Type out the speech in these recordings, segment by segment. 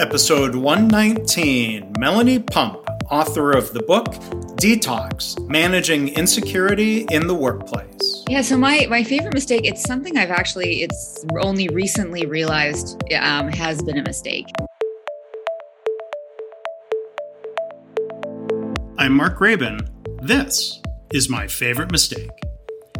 Episode 119 Melanie Pump, author of the book Detox Managing Insecurity in the Workplace. Yeah, so my, my favorite mistake, it's something I've actually, it's only recently realized um, has been a mistake. I'm Mark Graban. This is my favorite mistake.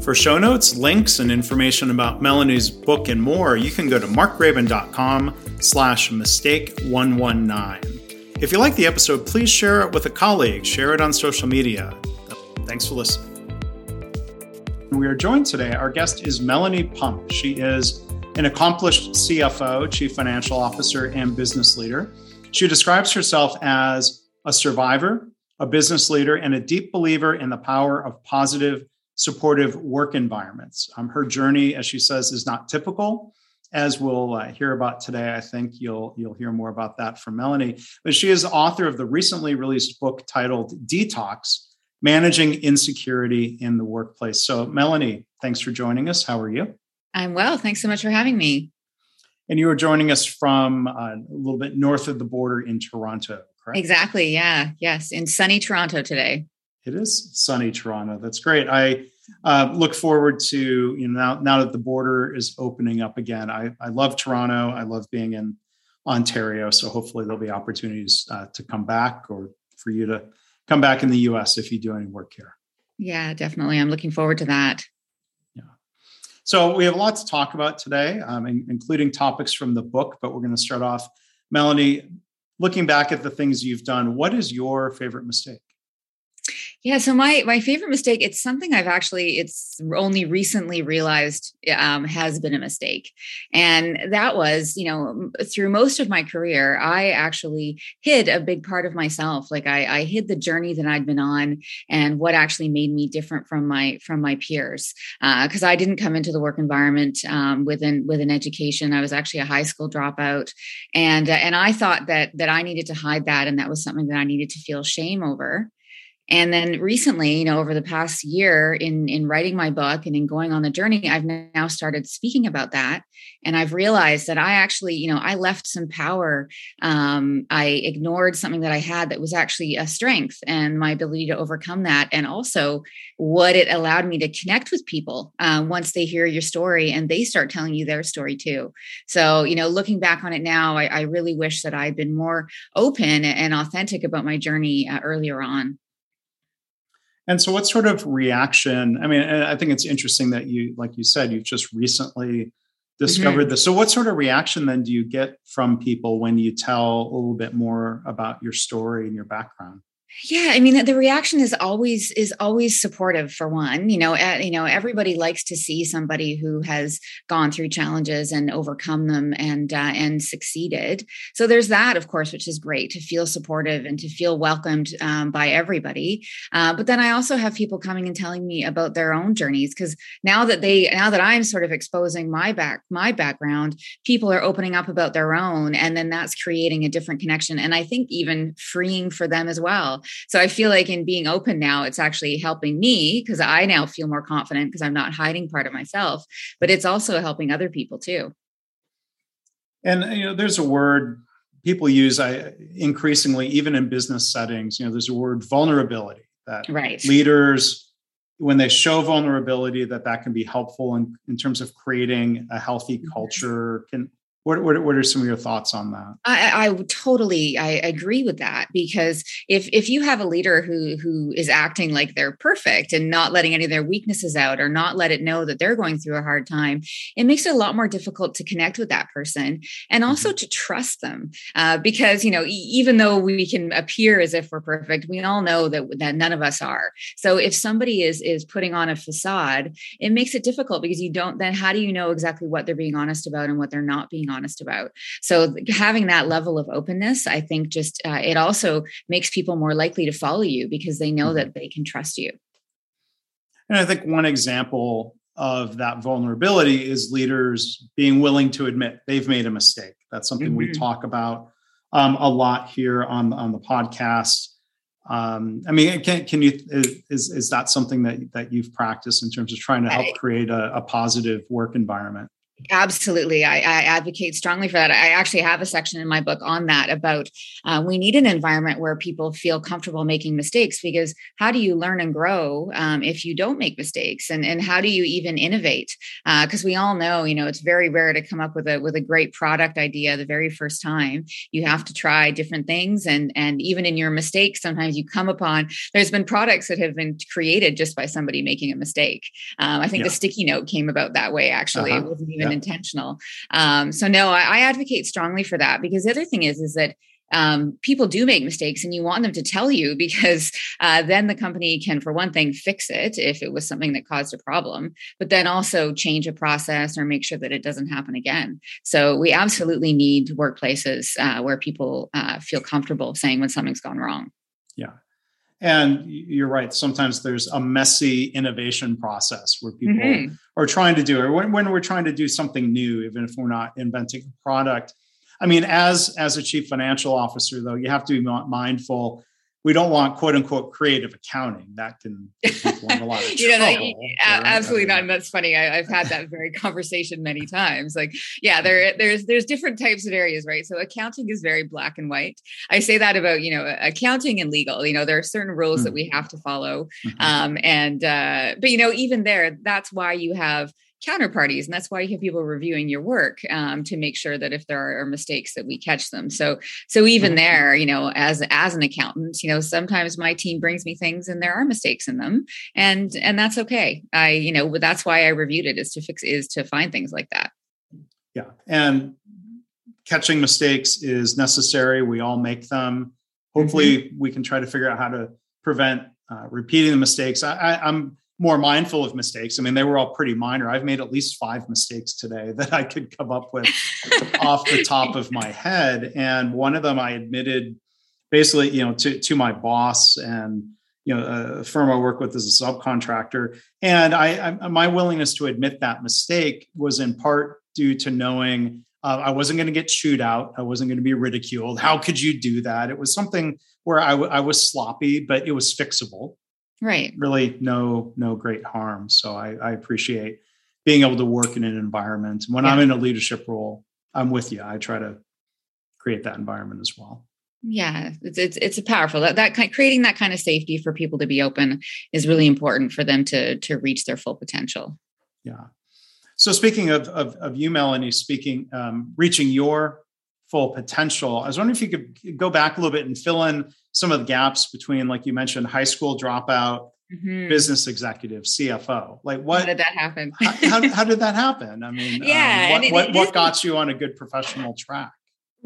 For show notes, links, and information about Melanie's book and more, you can go to markgraban.com slash mistake119. If you like the episode, please share it with a colleague, share it on social media. Thanks for listening. We are joined today. Our guest is Melanie Pump. She is an accomplished CFO, Chief Financial Officer, and business leader. She describes herself as a survivor, a business leader, and a deep believer in the power of positive, supportive work environments. Um, her journey, as she says, is not typical as we'll uh, hear about today. I think you'll you'll hear more about that from Melanie. But she is author of the recently released book titled Detox: Managing Insecurity in the Workplace. So, Melanie, thanks for joining us. How are you? I'm well. Thanks so much for having me. And you are joining us from uh, a little bit north of the border in Toronto, correct? Exactly. Yeah. Yes. In sunny Toronto today. It is sunny Toronto. That's great. I uh, look forward to you know now, now that the border is opening up again. I, I love Toronto. I love being in Ontario. So hopefully there'll be opportunities uh, to come back or for you to come back in the U.S. if you do any work here. Yeah, definitely. I'm looking forward to that. Yeah. So we have a lot to talk about today, um, including topics from the book. But we're going to start off, Melanie. Looking back at the things you've done, what is your favorite mistake? Yeah, so my my favorite mistake it's something I've actually it's only recently realized um, has been a mistake, and that was you know through most of my career I actually hid a big part of myself. Like I, I hid the journey that I'd been on and what actually made me different from my from my peers because uh, I didn't come into the work environment um, with an with an education. I was actually a high school dropout, and uh, and I thought that that I needed to hide that, and that was something that I needed to feel shame over and then recently you know over the past year in in writing my book and in going on the journey i've now started speaking about that. And i've realized that i actually you know i left some power. Um, i ignored something that i had that was actually a strength and my ability to overcome that and also what it allowed me to connect with people uh, once they hear your story and they start telling you their story too. So you know looking back on it now i, I really wish that i'd been more open and authentic about my journey uh, earlier on and so, what sort of reaction? I mean, I think it's interesting that you, like you said, you've just recently discovered mm-hmm. this. So, what sort of reaction then do you get from people when you tell a little bit more about your story and your background? Yeah i mean the reaction is always is always supportive for one you know at, you know everybody likes to see somebody who has gone through challenges and overcome them and uh, and succeeded. So there's that of course which is great to feel supportive and to feel welcomed um, by everybody. Uh, but then i also have people coming and telling me about their own journeys because now that they now that i'm sort of exposing my back my background people are opening up about their own and then that's creating a different connection and i think even freeing for them as well so I feel like in being open now, it's actually helping me because I now feel more confident because I'm not hiding part of myself, but it's also helping other people too. And you know, there's a word people use I, increasingly, even in business settings. You know, there's a word vulnerability that right. leaders when they show vulnerability that that can be helpful in, in terms of creating a healthy culture can what, what, what are some of your thoughts on that? I, I totally I agree with that because if if you have a leader who who is acting like they're perfect and not letting any of their weaknesses out or not let it know that they're going through a hard time, it makes it a lot more difficult to connect with that person and also mm-hmm. to trust them uh, because you know even though we can appear as if we're perfect, we all know that that none of us are. So if somebody is is putting on a facade, it makes it difficult because you don't then how do you know exactly what they're being honest about and what they're not being honest honest about. So having that level of openness, I think just uh, it also makes people more likely to follow you because they know mm-hmm. that they can trust you. And I think one example of that vulnerability is leaders being willing to admit they've made a mistake. That's something mm-hmm. we talk about um, a lot here on on the podcast. Um, I mean, can can you is is that something that that you've practiced in terms of trying to help create a, a positive work environment? Absolutely. I, I, advocate strongly for that. I actually have a section in my book on that about uh, we need an environment where people feel comfortable making mistakes because how do you learn and grow um, if you don't make mistakes? And, and how do you even innovate? Because uh, we all know, you know, it's very rare to come up with a with a great product idea the very first time. You have to try different things. And, and even in your mistakes, sometimes you come upon, there's been products that have been created just by somebody making a mistake. Um, I think yeah. the sticky note came about that way, actually. Uh-huh. It wasn't even yeah. intentional. Um, so no, I, I, advocate strongly for that because the other thing is is that um, people do make mistakes and you want them to tell you because uh, then the company can for one thing fix it if it was something that caused a problem but then also change a process or make sure that it doesn't happen again so we absolutely need workplaces uh, where people uh, feel comfortable saying when something's gone wrong yeah and you're right. Sometimes there's a messy innovation process where people mm-hmm. are trying to do it. When, when we're trying to do something new, even if we're not inventing a product. I mean, as as a chief financial officer, though, you have to be mindful we don't want quote unquote creative accounting that can a lot of you know, trouble, absolutely not and that's funny I, have had that very conversation many times like yeah there there's there's different types of areas right so accounting is very black and white i say that about you know accounting and legal you know there are certain rules mm-hmm. that we have to follow mm-hmm. um, and uh, but you know even there that's why you have counterparties and that's why you have people reviewing your work um, to make sure that if there are mistakes that we catch them. So so even mm-hmm. there you know as as an accountant you know sometimes my team brings me things and there are mistakes in them and and that's okay. I you know that's why i reviewed it is to fix is to find things like that. Yeah and catching mistakes is necessary. We all make them. Hopefully mm-hmm. we can try to figure out how to prevent uh, repeating the mistakes. I, I i'm more mindful of mistakes. I mean, they were all pretty minor. I've made at least five mistakes today that I could come up with off the top of my head. And one of them I admitted basically, you know, to, to my boss and, you know, a firm I work with as a subcontractor. And I, I my willingness to admit that mistake was in part due to knowing uh, I wasn't going to get chewed out. I wasn't going to be ridiculed. How could you do that? It was something where I, w- I was sloppy, but it was fixable right. really no no great harm. So i, I appreciate being able to work in an environment. When yeah. i'm in a leadership role i'm with you. I try to create that environment as well. Yeah it's it's, it's a powerful that, that kind creating that kind of safety for people to be open is really important for them to to reach their full potential. Yeah. So speaking of of, of you melanie speaking um, reaching your full potential i was wondering if you could go back a little bit and fill in some of the gaps between, like you mentioned, high school dropout, mm-hmm. business executive, CFO. Like what how did that happen? how, how, how, did that happen? I mean, yeah, um, what, it, what, what got you on a good professional track?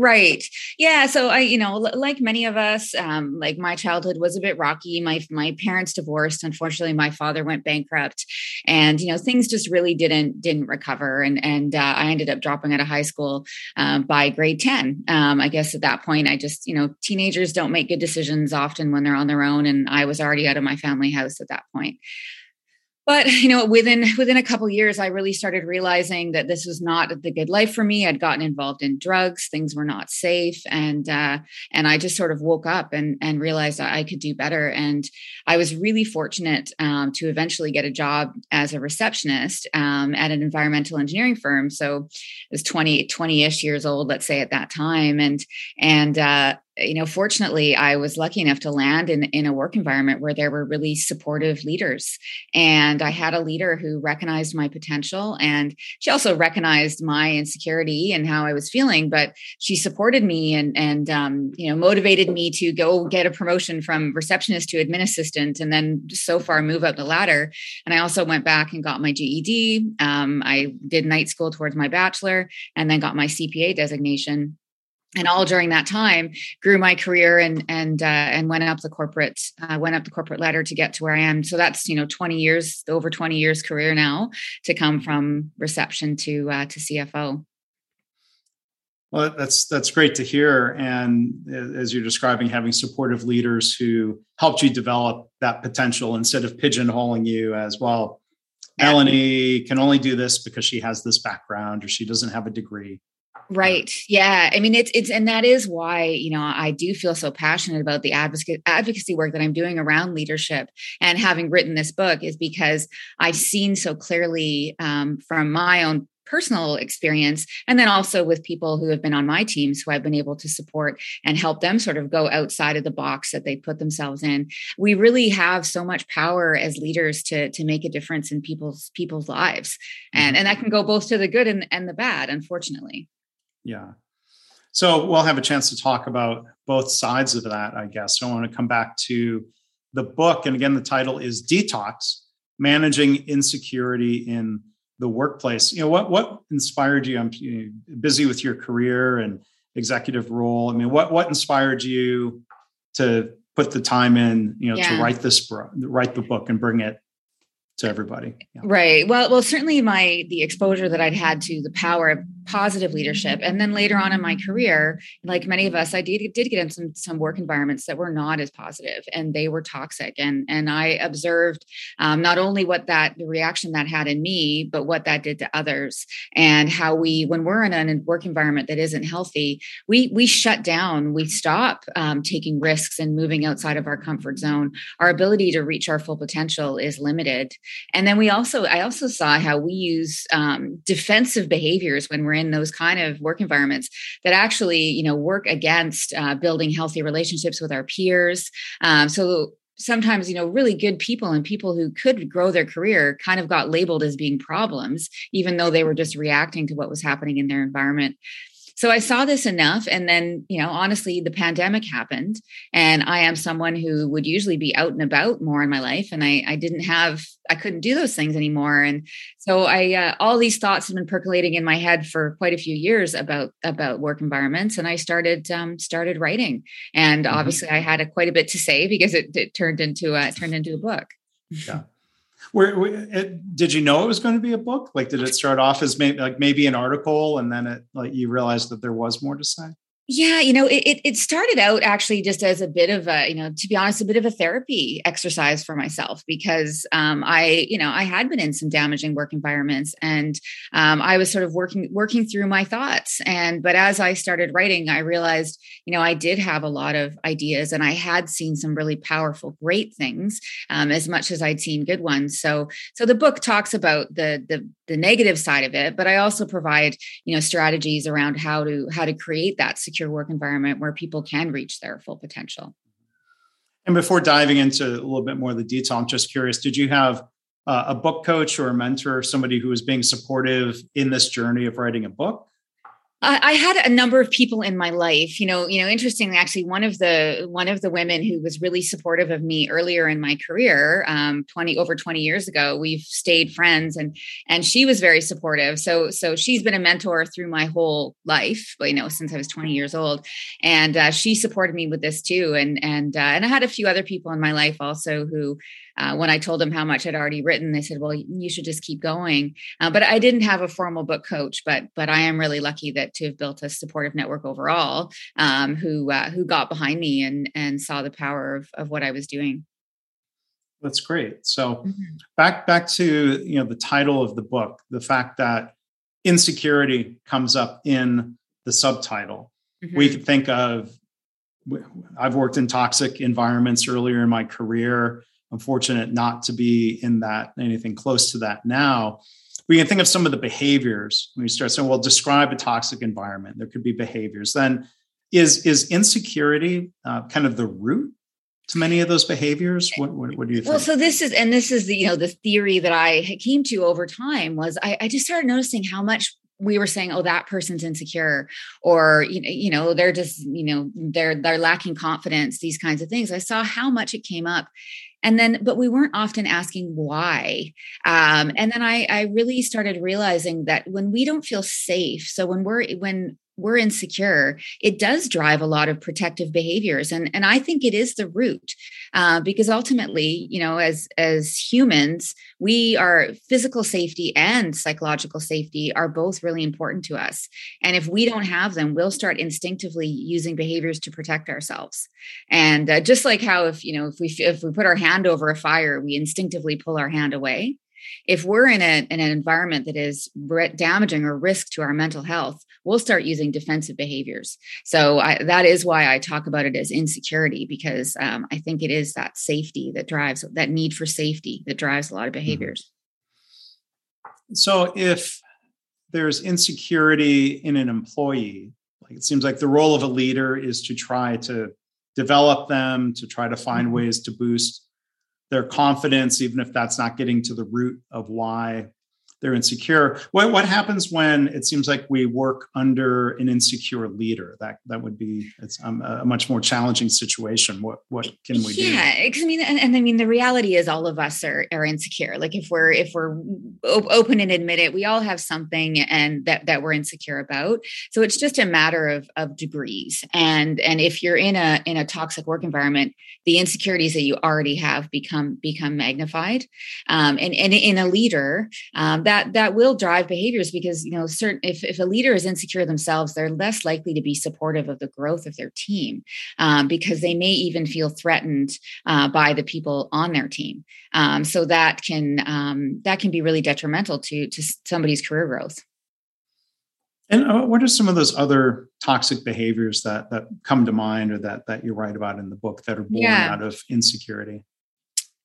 Right. Yeah. So I, you know, like many of us, um, like my childhood was a bit rocky. My my parents divorced. Unfortunately, my father went bankrupt, and you know things just really didn't didn't recover. And and uh, I ended up dropping out of high school um, by grade ten. Um, I guess at that point, I just you know teenagers don't make good decisions often when they're on their own, and I was already out of my family house at that point but you know within within a couple years i really started realizing that this was not the good life for me. I'd gotten involved in drugs things were not safe and uh, and i just sort of woke up and and realized i could do better. And i was really fortunate um, to eventually get a job as a receptionist um, at an environmental engineering firm. So i was 20 20ish years old let's say at that time. And and uh, you know, fortunately, I was lucky enough to land in, in a work environment where there were really supportive leaders. And I had a leader who recognized my potential and she also recognized my insecurity and how I was feeling, but she supported me and, and um, you know, motivated me to go get a promotion from receptionist to admin assistant and then so far move up the ladder. And I also went back and got my GED. Um, I did night school towards my bachelor and then got my CPA designation and all during that time grew my career and and uh, and went up the corporate uh, went up the corporate ladder to get to where I am. So that's you know 20 years over 20 years career now to come from reception to uh, to CFO. Well, that's that's great to hear. And as you're describing, having supportive leaders who helped you develop that potential instead of pigeonholing you as well. Melanie can only do this because she has this background or she doesn't have a degree. Right. Yeah. I mean, it's it's and that is why you know I do feel so passionate about the advocacy advocacy work that I'm doing around leadership and having written this book is because I've seen so clearly um, from my own personal experience and then also with people who have been on my teams who I've been able to support and help them sort of go outside of the box that they put themselves in. We really have so much power as leaders to to make a difference in people's people's lives. And mm-hmm. and that can go both to the good and, and the bad, unfortunately. Yeah. So we'll have a chance to talk about both sides of that, I guess. So I want to come back to the book. And again, the title is Detox Managing Insecurity in the Workplace. You know, what, what inspired you? I'm you know, busy with your career and executive role. I mean, what, what inspired you to put the time in, you know, yeah. to write this, write the book and bring it to everybody yeah. right well well certainly my the exposure that i'd had to the power of positive leadership. And then later on in my career like many of us i did, did get in some some work environments that were not as positive and they were toxic. And and i observed um, not only what that the reaction that had in me but what that did to others and how we when we're in a work environment that isn't healthy we we shut down we stop um, taking risks and moving outside of our comfort zone. Our ability to reach our full potential is limited. And then we also, I also saw how we use um, defensive behaviors when we're in those kind of work environments that actually, you know, work against uh, building healthy relationships with our peers. Um, so sometimes you know really good people and people who could grow their career kind of got labeled as being problems even though they were just reacting to what was happening in their environment so I saw this enough. And then, you know, honestly, the pandemic happened. And I am someone who would usually be out and about more in my life. And I, I didn't have, I couldn't do those things anymore. And so I, uh, all these thoughts have been percolating in my head for quite a few years about, about work environments. And I started, um, started writing. And mm-hmm. obviously I had a, quite a bit to say because it, it turned into a, turned into a book. Yeah. Where, did you know it was going to be a book? Like, did it start off as maybe like maybe an article, and then it like you realized that there was more to say? Yeah, you know, it, it started out actually just as a bit of a, you know, to be honest, a bit of a therapy exercise for myself because um, I, you know, I had been in some damaging work environments and um, I was sort of working working through my thoughts. And but as I started writing, I realized, you know, I did have a lot of ideas and I had seen some really powerful, great things um, as much as I'd seen good ones. So so the book talks about the the the negative side of it, but I also provide, you know, strategies around how to how to create that secure secure work environment where people can reach their full potential. And before diving into a little bit more of the detail, I'm just curious did you have uh, a book coach or a mentor, or somebody who was being supportive in this journey of writing a book? I had a number of people in my life. You know, you know, interestingly, actually, one of the one of the women who was really supportive of me earlier in my career, um, twenty over twenty years ago, we've stayed friends, and and she was very supportive. So so she's been a mentor through my whole life. You know, since I was twenty years old, and uh, she supported me with this too. And and uh, and I had a few other people in my life also who uh, when I told them how much I'd already written, they said, "Well, you should just keep going." Uh, but I didn't have a formal book coach, but but I am really lucky that to have built a supportive network overall, um, who uh, who got behind me and and saw the power of of what I was doing. That's great. So mm-hmm. back back to you know the title of the book, the fact that insecurity comes up in the subtitle. Mm-hmm. We could think of I've worked in toxic environments earlier in my career. I'm fortunate not to be in that anything close to that now. We can think of some of the behaviors when you start saying, well, describe a toxic environment. There could be behaviors. Then is is insecurity uh, kind of the root to many of those behaviors? What, what, what, do you think? Well, so this is, and this is the, you know, the theory that I came to over time was I, I just started noticing how much we were saying oh that person's insecure or you know they're just you know they're they're lacking confidence these kinds of things i saw how much it came up and then but we weren't often asking why. Um, and then I, I really started realizing that when we don't feel safe so when we're when we're insecure, it does drive a lot of protective behaviors, and and I think it is the root, uh, because ultimately, you know, as as humans, we are physical safety and psychological safety are both really important to us, and if we don't have them, we'll start instinctively using behaviors to protect ourselves, and uh, just like how if you know if we if we put our hand over a fire, we instinctively pull our hand away if we're in, a, in an environment that is damaging or risk to our mental health, we'll start using defensive behaviors. So I, that is why I talk about it as insecurity, because um, I think it is that safety that drives that need for safety that drives a lot of mm-hmm. behaviors. So if there's insecurity in an employee, like it seems like the role of a leader is to try to develop them, to try to find mm-hmm. ways to boost their confidence, even if that's not getting to the root of why they're insecure. What what happens when it seems like we work under an insecure leader? That that would be it's um, a much more challenging situation. What what can we yeah, do? Yeah, I mean, and, and, I mean, the reality is all of us are are insecure. Like if we're if we're open and admit it, we all have something and that that we're insecure about. So it's just a matter of of degrees. And and if you're in a in a toxic work environment, the insecurities that you already have become become magnified. Um, and and in a leader. Um, that that will drive behaviors because you know certain if, if a leader is insecure themselves they're less likely to be supportive of the growth of their team um, because they may even feel threatened uh, by the people on their team. Um, so that can um, that can be really detrimental to to somebody's career growth. And uh, what are some of those other toxic behaviors that that come to mind or that that you write about in the book that are born yeah. out of insecurity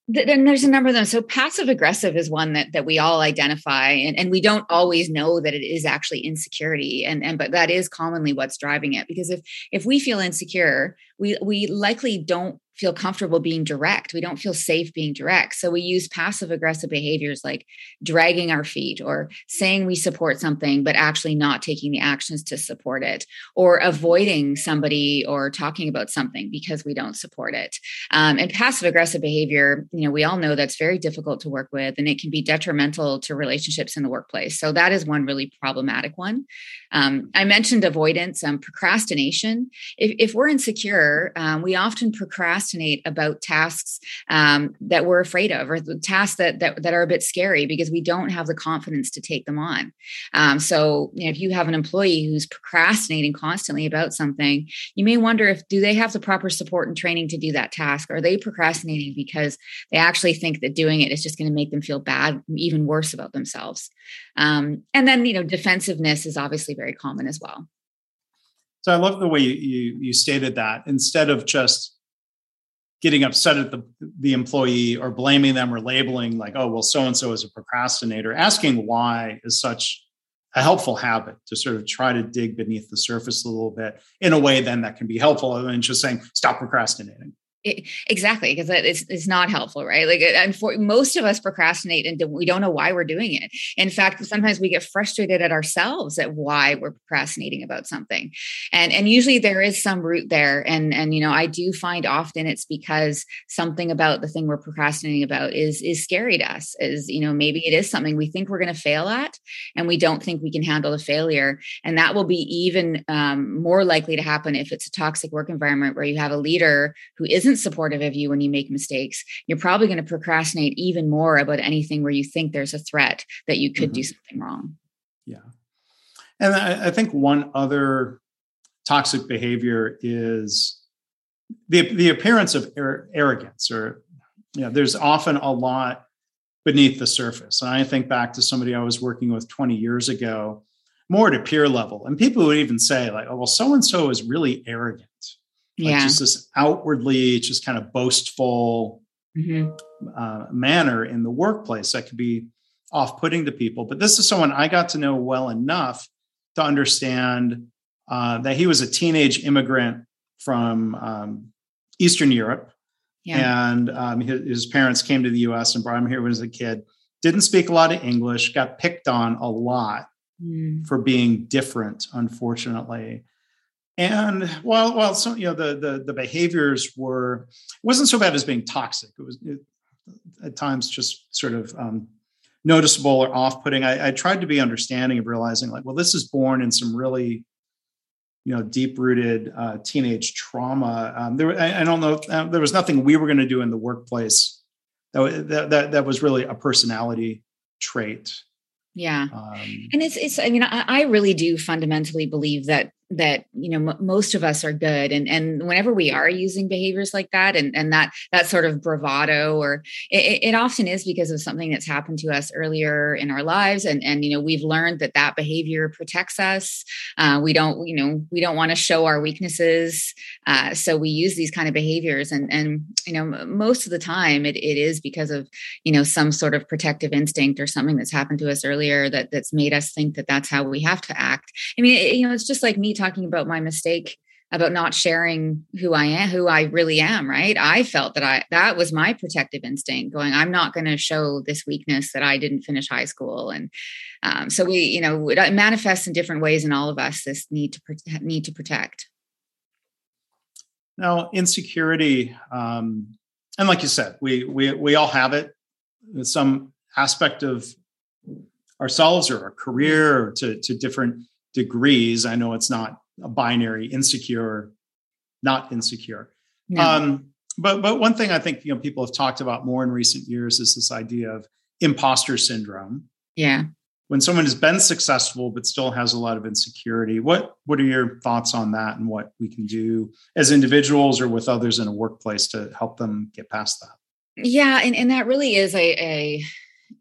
then there's a number of them. So passive aggressive is one that that we all identify, and, and we don't always know that it is actually insecurity, and and but that is commonly what's driving it. Because if if we feel insecure, we we likely don't feel comfortable being direct. We don't feel safe being direct. So we use passive aggressive behaviors like dragging our feet or saying we support something, but actually not taking the actions to support it, or avoiding somebody or talking about something because we don't support it. Um, and passive aggressive behavior, you know, we all know that's very difficult to work with and it can be detrimental to relationships in the workplace. So that is one really problematic one. Um, I mentioned avoidance, um, procrastination. If, if we're insecure, um, we often procrastinate about tasks um, that we're afraid of or the tasks that, that, that are a bit scary because we don't have the confidence to take them on. Um, so, you know, if you have an employee who's procrastinating constantly about something, you may wonder if do they have the proper support and training to do that task? Are they procrastinating because they actually think that doing it is just going to make them feel bad, even worse about themselves? Um, and then, you know, defensiveness is obviously very very common as well. So I love the way you, you, you stated that instead of just getting upset at the, the employee or blaming them or labeling like, oh, well, so and so is a procrastinator, asking why is such a helpful habit to sort of try to dig beneath the surface a little bit in a way then that can be helpful other than just saying, stop procrastinating. It, exactly, because it's, it's not helpful, right? Like, and for most of us procrastinate and we don't know why we're doing it. In fact, sometimes we get frustrated at ourselves at why we're procrastinating about something, and and usually there is some root there. And and you know, I do find often it's because something about the thing we're procrastinating about is is scary to us. Is you know maybe it is something we think we're going to fail at, and we don't think we can handle the failure, and that will be even um, more likely to happen if it's a toxic work environment where you have a leader who isn't isn't supportive of you when you make mistakes, you're probably going to procrastinate even more about anything where you think there's a threat that you could mm-hmm. do something wrong. Yeah. And I, I think one other toxic behavior is the, the appearance of arrogance or you know there's often a lot beneath the surface and i think back to somebody i was working with 20 years ago more at a peer level and people would even say like oh well so and so is really arrogant like yeah. just this outwardly just kind of boastful mm-hmm. uh, manner in the workplace that could be off-putting to people but this is someone i got to know well enough to understand uh, that he was a teenage immigrant from um, eastern europe yeah. and um, his, his, parents came to the us and brought him here when he was a kid didn't speak a lot of english got picked on a lot mm. for being different unfortunately and while while some you know the the, the behaviors were wasn't so bad as being toxic it was it, at times just sort of um, noticeable or off-putting I, I, tried to be understanding of realizing like well this is born in some really you know deep rooted uh, teenage trauma. Um, there, I, I, don't know. Uh, there was nothing we were going to do in the workplace that, that that that was really a personality trait. Yeah, um, and it's it's. I mean, I, I really do fundamentally believe that that you know m- most of us are good and and whenever we are using behaviors like that and and that that sort of bravado or it, it, often is because of something that's happened to us earlier in our lives and and you know we've learned that that behavior protects us. Uh, we don't you know we don't want to show our weaknesses uh, so we use these kind of behaviors and and you know most of the time it, it is because of you know some sort of protective instinct or something that's happened to us earlier that that's made us think that that's how we have to act. I mean it, you know it's just like me talking about my mistake about not sharing who I am, who I really am, right? I felt that I that was my protective instinct going, I'm not going to show this weakness that I didn't finish high school. And um, so we, you know, it manifests in different ways in all of us, this need to need to protect. Now, insecurity, um, and like you said, we we we all have it. Some aspect of ourselves or our career or to, to different degrees. I know it's not a binary insecure, not insecure. No. Um, but but one thing I think you know people have talked about more in recent years is this idea of imposter syndrome. Yeah. When someone has been successful but still has a lot of insecurity, what what are your thoughts on that and what we can do as individuals or with others in a workplace to help them get past that? Yeah, and, and that really is a, a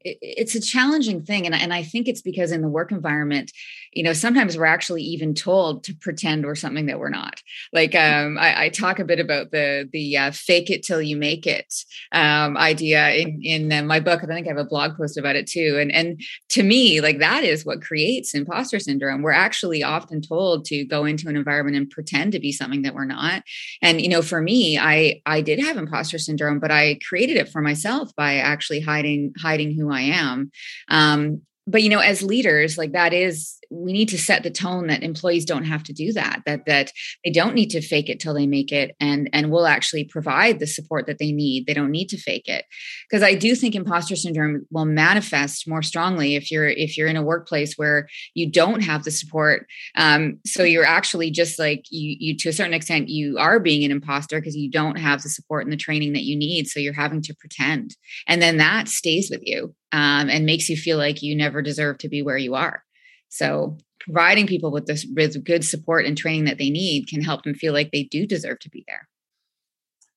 it's a challenging thing and, and i think it's because in the work environment you know sometimes we're actually even told to pretend we're something that we're not. Like um, I, I, talk a bit about the the uh, fake it till you make it um, idea in in uh, my book i think i have a blog post about it too. And and to me like that is what creates imposter syndrome. We're actually often told to go into an environment and pretend to be something that we're not. And you know for me i i did have imposter syndrome but i created it for myself by actually hiding hiding who I am. Um, but you know as leaders like that is we need to set the tone that employees don't have to do that that that they don't need to fake it till they make it and and we'll actually provide the support that they need. They don't need to fake it. Because i do think imposter syndrome will manifest more strongly if you're if you're in a workplace where you don't have the support. Um, so you're actually just like you you to a certain extent you are being an imposter because you don't have the support and the training that you need so you're having to pretend. And then that stays with you um, and makes you feel like you never deserve to be where you are. So providing people with this with good support and training that they need can help them feel like they do deserve to be there.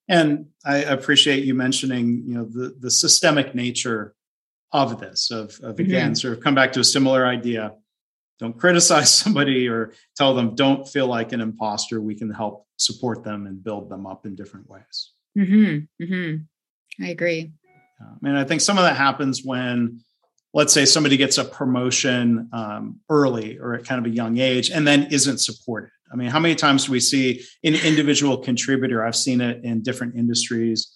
And I appreciate you mentioning, you know, the the systemic nature of this, of, of again, mm-hmm. sort of come back to a similar idea. Don't criticize somebody or tell them don't feel like an imposter. We can help support them and build them up in different ways. Mm-hmm. Mm-hmm. I agree. I mean, I think some of that happens when, let's say, somebody gets a promotion um, early or at kind of a young age and then isn't supported. I mean, how many times do we see an individual contributor? I've seen it in different industries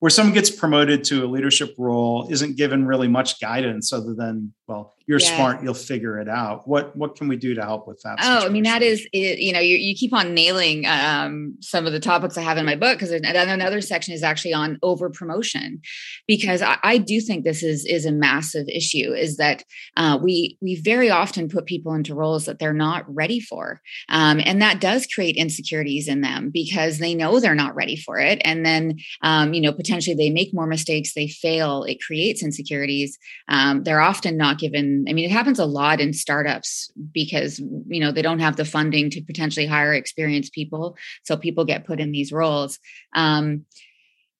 where someone gets promoted to a leadership role isn't given really much guidance other than well you're yeah. smart you'll figure it out. What what can we do to help with that oh situation? i mean that is it, you know you, you keep on nailing um, some of the topics i have in my book because another section is actually on over promotion. Because I, I, do think this is is a massive issue is that uh, we we very often put people into roles that they're not ready for. Um, and that does create insecurities in them because they know they're not ready for it. And then um, you know potentially they make more mistakes they fail it creates insecurities. Um, they're often not given I mean, it happens a lot in startups because, you know, they don't have the funding to potentially hire experienced people. So people get put in these roles. Um,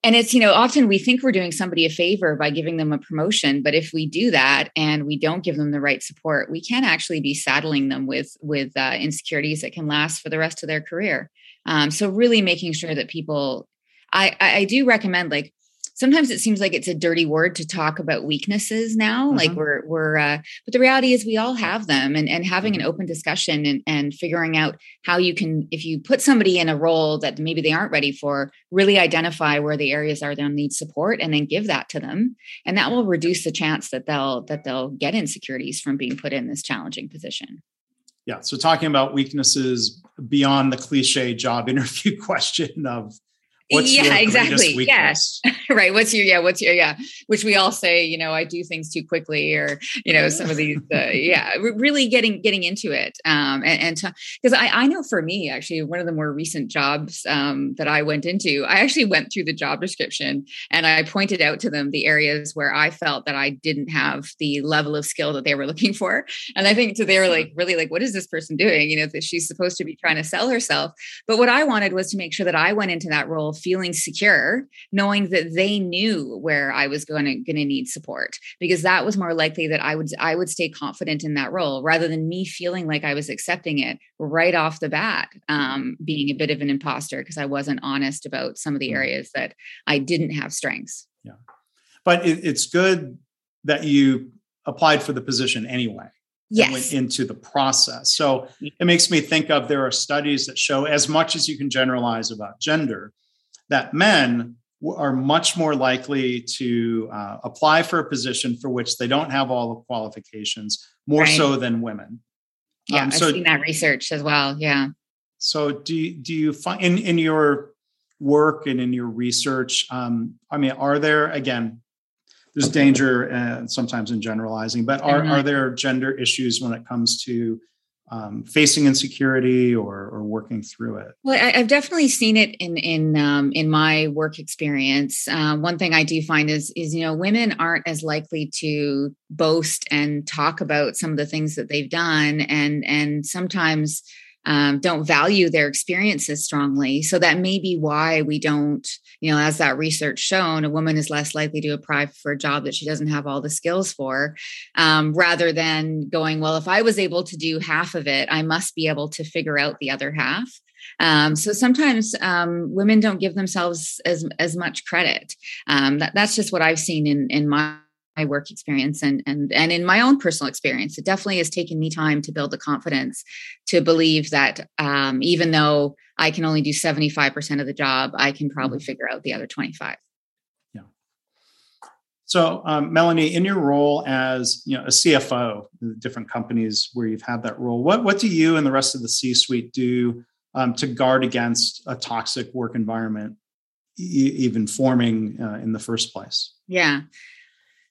and it's you know often we think we're doing somebody a favor by giving them a promotion but if we do that and we don't give them the right support we can actually be saddling them with with uh, insecurities that can last for the rest of their career um, so really making sure that people I, I do recommend like sometimes it seems like it's a dirty word to talk about weaknesses now mm-hmm. like we're we're uh, but the reality is we all have them and and having mm-hmm. an open discussion and and figuring out how you can if you put somebody in a role that maybe they aren't ready for really identify where the areas are they'll need support and then give that to them and that will reduce the chance that they'll that they'll get insecurities from being put in this challenging position yeah so talking about weaknesses beyond the cliche job interview question of What's yeah, exactly. Yes. right. What's your, yeah, what's your, yeah, which we all say, you know, I do things too quickly or, you know, some of these, uh, yeah, really getting, getting into it. Um, and, and because I, I know for me, actually, one of the more recent jobs um, that I went into, I actually went through the job description and I pointed out to them the areas where I felt that I didn't have the level of skill that they were looking for. And I think so they were like, really like, what is this person doing? You know, that she's supposed to be trying to sell herself. But what I wanted was to make sure that I went into that role feeling secure, knowing that they knew where I was going to going to need support, because that was more likely that I would I would stay confident in that role rather than me feeling like I was accepting it right off the bat, um, being a bit of an imposter because I wasn't honest about some of the mm. areas that I didn't have strengths. Yeah, but it, it's good that you applied for the position anyway yes. went into the process. So it makes me think of there are studies that show, as much as you can generalize about gender, that men are much more likely to uh, apply for a position for which they don't have all the qualifications, more right. so than women. Yeah, um, so, I've seen that research as well. Yeah. So do you, do you find in in your work and in your research? Um, I mean, are there again there's danger uh, sometimes in generalizing, but are, mm-hmm. are there gender issues when it comes to um, facing insecurity or, or working through it? Well, I, have definitely seen it in in um, in my work experience. Uh, one thing I do find is is you know women aren't as likely to boast and talk about some of the things that they've done, and and sometimes um, don't value their experiences strongly. So that may be why we don't, you know, as that research shown, a woman is less likely to apply for a job that she doesn't have all the skills for, um, rather than going, well, if I was able to do half of it, I must be able to figure out the other half. Um, so sometimes um, women don't give themselves as as much credit. Um, that, that's just what I've seen in in my my work experience and and and in my own personal experience it definitely has taken me time to build the confidence to believe that um, even though i can only do 75% of the job i can probably mm-hmm. figure out the other 25 yeah. So um, melanie in your role as you know a cfo different companies where you've had that role what what do you and the rest of the c suite do um, to guard against a toxic work environment e- even forming uh, in the first place? Yeah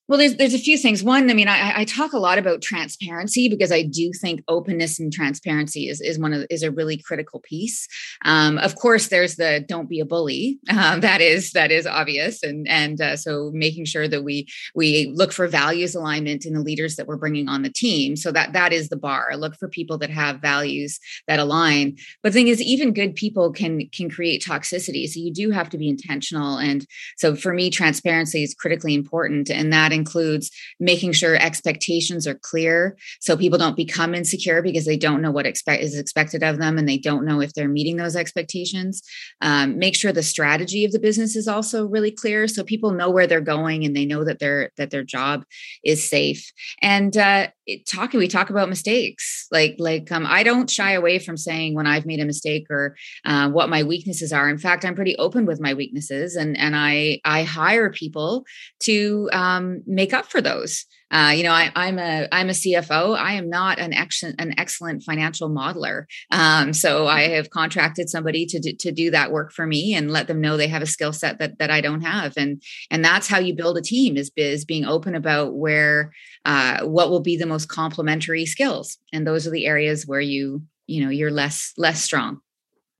well, there's there's a few things. One, I mean, I, I, talk a lot about transparency because I do think openness and transparency is is one of is a really critical piece. Um, of course, there's the don't be a bully. Um, that is that is obvious, and and uh, so making sure that we we look for values alignment in the leaders that we're bringing on the team. So that that is the bar. look for people that have values that align. But the thing is, even good people can can create toxicity. So you do have to be intentional. And so for me, transparency is critically important, and that includes making sure expectations are clear so people don't become insecure because they don't know what expect is expected of them and they don't know if they're meeting those expectations. Um, make sure the strategy of the business is also really clear so people know where they're going and they know that their that their job is safe. And uh, talking we talk about mistakes. Like like um, i don't shy away from saying when i've made a mistake or uh, what my weaknesses are. In fact i'm pretty open with my weaknesses and and i i hire people to um, make up for those uh, you know I, am a i'm a cfo i am not an excellent an excellent financial modeler. Um, so i have contracted somebody to do, to do that work for me and let them know they have a skill set that that i don't have. And and that's how you build a team is, is being open about where uh, what will be the most complementary skills. And those are the areas where you you know you're less less strong.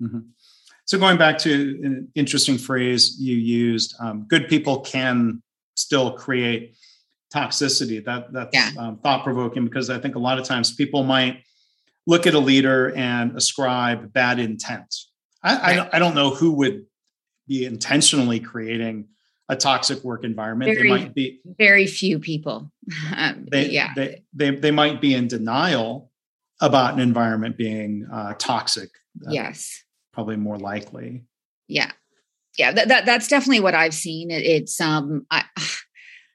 Mm-hmm. so going back to an interesting phrase you used um, good people can still create toxicity that that's yeah. um, thought provoking because i think a lot of times people might look at a leader and ascribe bad intent I, right. I, I don't know who would be intentionally creating a toxic work environment. Very, they might be very few people. Um, they, yeah, they, they, they might be in denial about an environment being uh, toxic. yes, probably more likely. Yeah, yeah. That, that that's definitely what I've seen. It, it's um, I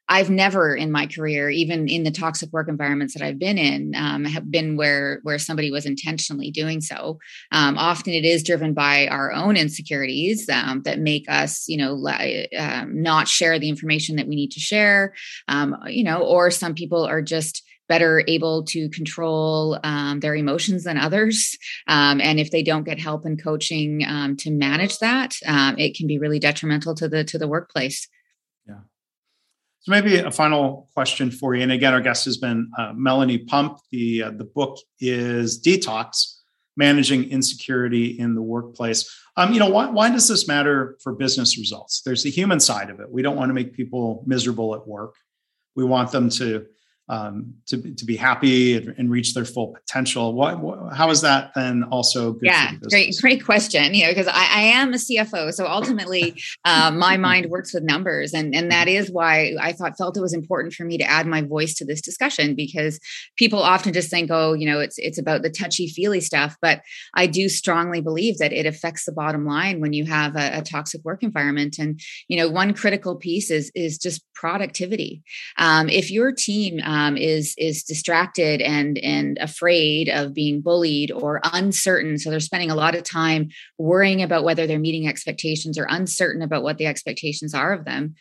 I've never in my career, even in the toxic work environments that I've been in, um, have been where where somebody was intentionally doing so. Um, often it is driven by our own insecurities um, that make us, you know, um, not share the information that we need to share. Um, you know, or some people are just better able to control um, their emotions than others. Um, and if they don't get help and coaching um, to manage that, um, it can be really detrimental to the to the workplace. So maybe a final question for you. And again, our guest has been uh, Melanie Pump. The uh, the book is Detox: Managing Insecurity in the Workplace. Um, you know, why, why does this matter for business results? There's the human side of it. We don't want to make people miserable at work. We want them to um, to, to be happy and, and, reach their full potential. What, what, how is that then also good? Yeah, great, great question. You know, because I, I, am a CFO, so ultimately uh, my mind works with numbers, and and that is why I thought felt it was important for me to add my voice to this discussion because people often just think, oh, you know, it's it's about the touchy feely stuff, but I do strongly believe that it affects the bottom line when you have a, a toxic work environment, and you know, one critical piece is is just productivity. Um, if your team um, is is distracted and and afraid of being bullied or uncertain. So they're spending a lot of time worrying about whether they're meeting expectations or uncertain about what the expectations are of them.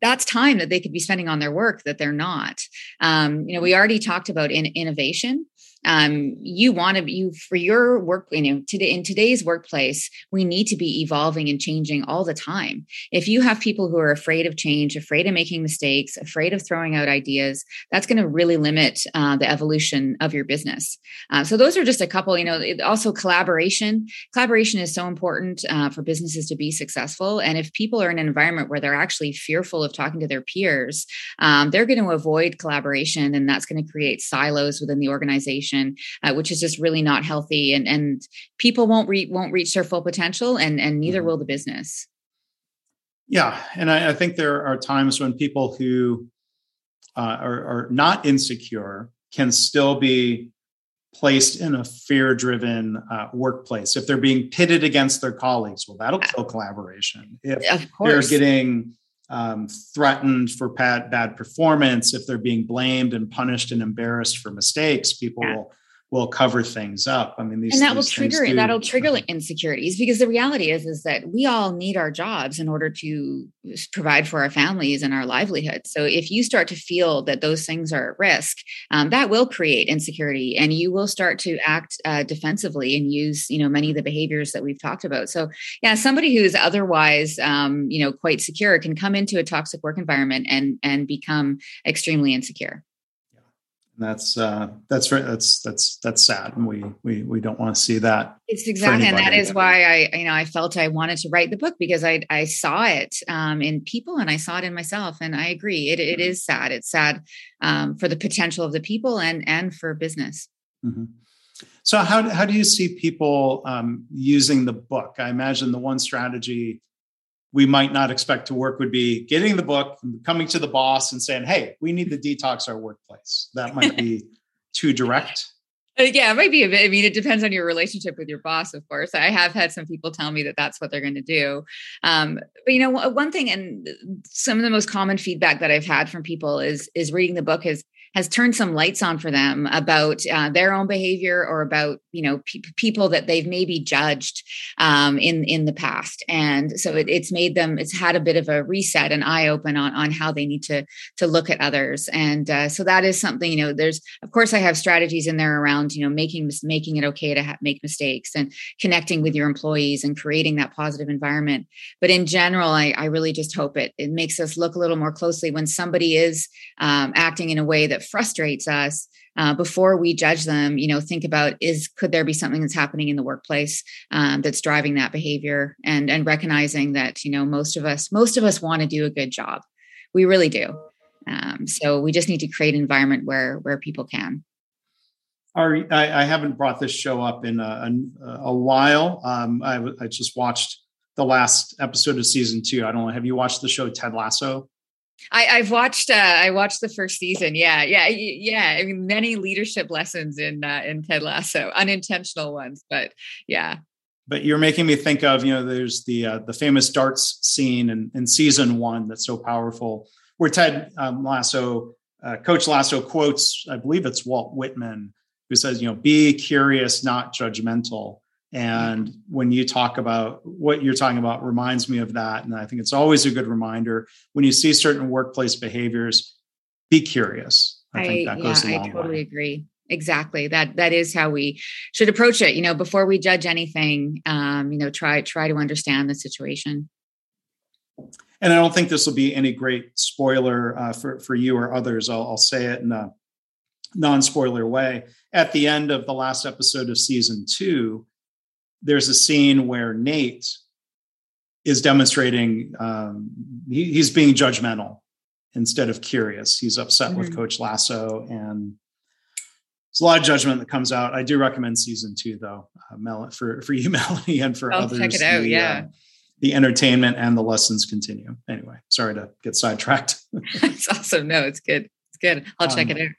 That's time that they could be spending on their work that they're not. Um, you know we already talked about in innovation um, you want to you for your work you know today in today's workplace we need to be evolving and changing all the time. If you have people who are afraid of change afraid of making mistakes afraid of throwing out ideas that's going to really limit uh, the evolution of your business. Uh, so those are just a couple you know also collaboration. Collaboration is so important uh, for businesses to be successful and if people are in an environment where they're actually fearful of talking to their peers um, they're going to avoid collaboration and that's going to create silos within the organization uh, which is just really not healthy. And and people won't re- won't reach their full potential, and and neither mm-hmm. will the business. Yeah, and I, I, think there are times when people who uh, are, are not insecure can still be placed in a fear-driven uh, workplace. If they're being pitted against their colleagues, well, that'll kill collaboration. If they're getting um, threatened for bad, bad performance, if they're being blamed and punished and embarrassed for mistakes, people yeah. will will cover things up. I mean, these and that will trigger do, that'll trigger insecurities because the reality is is that we all need our jobs in order to provide for our families and our livelihood. So if you start to feel that those things are at risk, um, that will create insecurity, and you will start to act uh, defensively and use you know many of the behaviors that we've talked about. So yeah, somebody who's otherwise um, you know quite secure can come into a toxic work environment and and become extremely insecure that's uh, that's right, that's that's that's sad, and we we we don't want to see that. It's exactly, and that is why I you know I felt I wanted to write the book because I I saw it um, in people and I saw it in myself, and I agree. It it mm-hmm. sad. It's sad um, for the potential of the people and and for business. Mm-hmm. So how how do you see people um, using the book? I imagine the one strategy we might not expect to work would be getting the book, coming to the boss and saying, "Hey, we need to detox our workplace." That might be too direct. Uh, yeah, it might be a bit. I mean, it depends on your relationship with your boss, of course. I have had some people tell me that that's what they're going to do. Um, but you know, one thing, and some of the most common feedback that I've had from people is is reading the book is has turned some lights on for them about uh, their own behavior or about you know pe- people that they've maybe judged um, in in the past. And so it, it's made them it's had a bit of a reset and eye open on on how they need to to look at others. And uh, so that is something you know there's of course i have strategies in there around you know making making it okay to ha- make mistakes and connecting with your employees and creating that positive environment. But in general i, I really just hope it it makes us look a little more closely when somebody is um, acting in a way that frustrates us uh, before we judge them you know think about is could there be something that's happening in the workplace um, that's driving that behavior and and recognizing that you know most of us most of us want to do a good job we really do um, so we just need to create an environment where where people can Are I, I haven't brought this show up in a, a, a while. Um, I, I just watched the last episode of season two. I don't know. Have you watched the show Ted Lasso? I, have watched. Uh, I watched the first season. Yeah, yeah, yeah. I mean, many leadership lessons in uh, in Ted Lasso, unintentional ones, but yeah. But you're making me think of you know, there's the uh, the famous darts scene in, in season one that's so powerful, where Ted um, Lasso, uh, Coach Lasso quotes, I believe it's Walt Whitman, who says, you know, be curious, not judgmental. And when you talk about what you're talking about, reminds me of that. And I think it's always a good reminder when you see certain workplace behaviors, be curious. I, I think that goes yeah, I totally way. agree. Exactly. That that is how we should approach it. You know, before we judge anything, um, you know, try try to understand the situation. And I don't think this will be any great spoiler uh, for for you or others. I'll, I'll say it in a non-spoiler way. At the end of the last episode of season two, there's a scene where Nate is demonstrating um, he, he's being judgmental instead of curious. He's upset mm-hmm. with Coach Lasso, and it's a lot of judgment that comes out. I do recommend season two, though, uh, Mel- for for you, Melanie, and for I'll others. Check it out. The, yeah. Uh, the entertainment and the lessons continue. Anyway, sorry to get sidetracked. it's awesome. No, it's good. It's good. I'll check um, it out.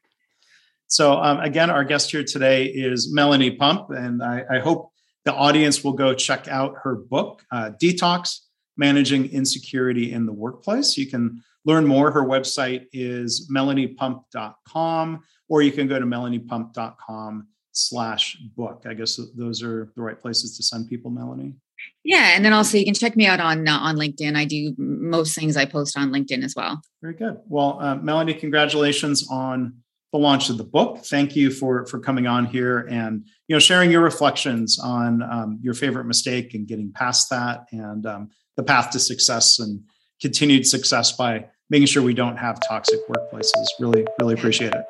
So um, again, our guest here today is Melanie Pump, and I, I, hope the audience will go check out her book, uh, Detox: Managing Insecurity in the Workplace. You can learn more. Her website is melaniepump.com, or you can go to melaniepump.com slash book. I guess those are the right places to send people, Melanie. Yeah, and then also you can check me out on uh, on LinkedIn. I do most things I post on LinkedIn as well. Very good. Well, uh, Melanie, congratulations on the launch of the book. Thank you for for coming on here and you know sharing your reflections on um, your favorite mistake and getting past that, and um, the path to success and continued success by making sure we don't have toxic workplaces. Really, really appreciate it.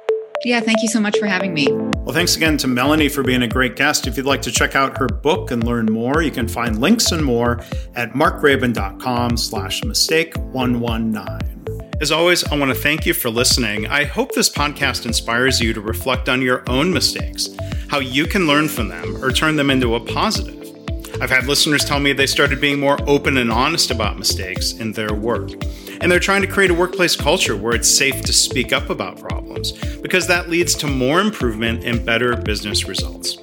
Yeah, thank you so much for having me. Well, thanks again to Melanie for being a great guest. If you'd like to check out her book and learn more, you can find links and more at markgraban.com slash mistake 119. As always, I want to thank you for listening. I hope this podcast inspires you to reflect on your own mistakes, how you can learn from them or turn them into a positive. I've had listeners tell me they started being more open and honest about mistakes in their work. And they're trying to create a workplace culture where it's safe to speak up about problems because that leads to more improvement and better business results.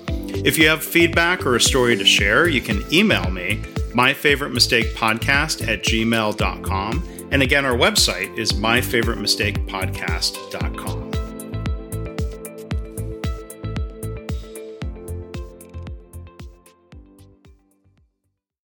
If you have feedback or a story to share, you can email me, myfavoritemistakepodcast at gmail.com. And again, our website is myfavoritemistakepodcast.com.